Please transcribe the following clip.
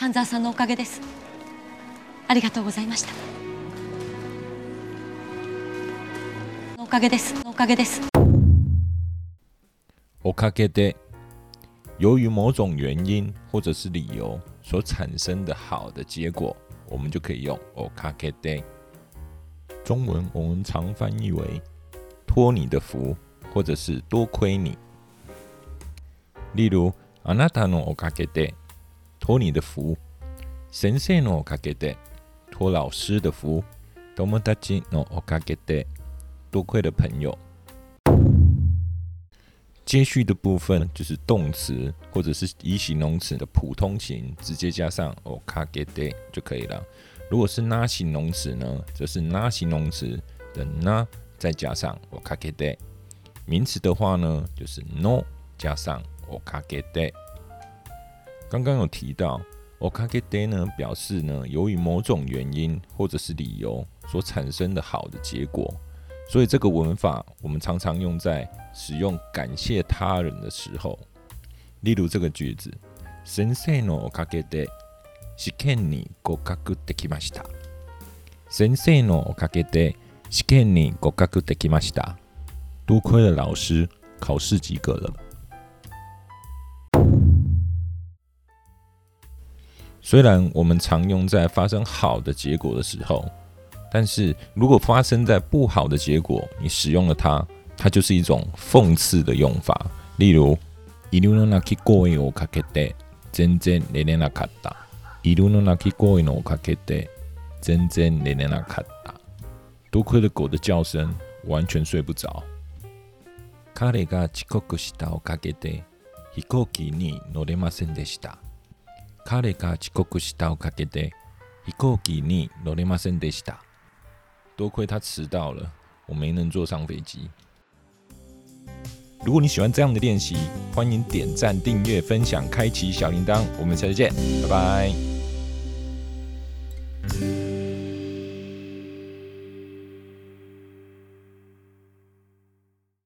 半沢さんのおかげですありがとうございましたおかげですおかげですおかげで由于某种原因或者是理由所产生的好的结果，我们就可以用おか a で e day”。中文我们常翻译为“托你的福”或者是“多亏你”。例如，あなたのおかげで托你的福，先生のおかけて。托老师的福，友達のおかけて。多亏了朋友。接续的部分就是动词或者是以形容词的普通形直接加上おかけて就可以了。如果是哪形容词呢？就是哪形容词的哪再加上おかけて。名词的话呢，就是の加上おかけて。刚刚有提到，o k お day 呢表示呢，由于某种原因或者是理由所产生的好的结果，所以这个文法我们常常用在使用感谢他人的时候。例如这个句子，先生のおかげで試験に合格できました。先生のおかげで試験に合格できました。多亏了老师，考试及格了。虽然我们常用在发生好的结果的时候，但是如果发生在不好的结果，你使用了它，它就是一种讽刺的用法。例如，一路の鳴き声をかけて、真剣に連絡した。一路の鳴き声のかけて、真剣に連絡した。多亏了狗的叫声，完全睡不着。彼が遅刻したをかけて、飛行機に乗れませんでした。卡雷卡，一个故事到卡迪德，一个给你罗尼马森德西达。多亏他迟到了，我没能坐上飞机。如果你喜欢这样的练习，欢迎点赞、订阅、分享、开启小铃铛。我们下次见，拜拜。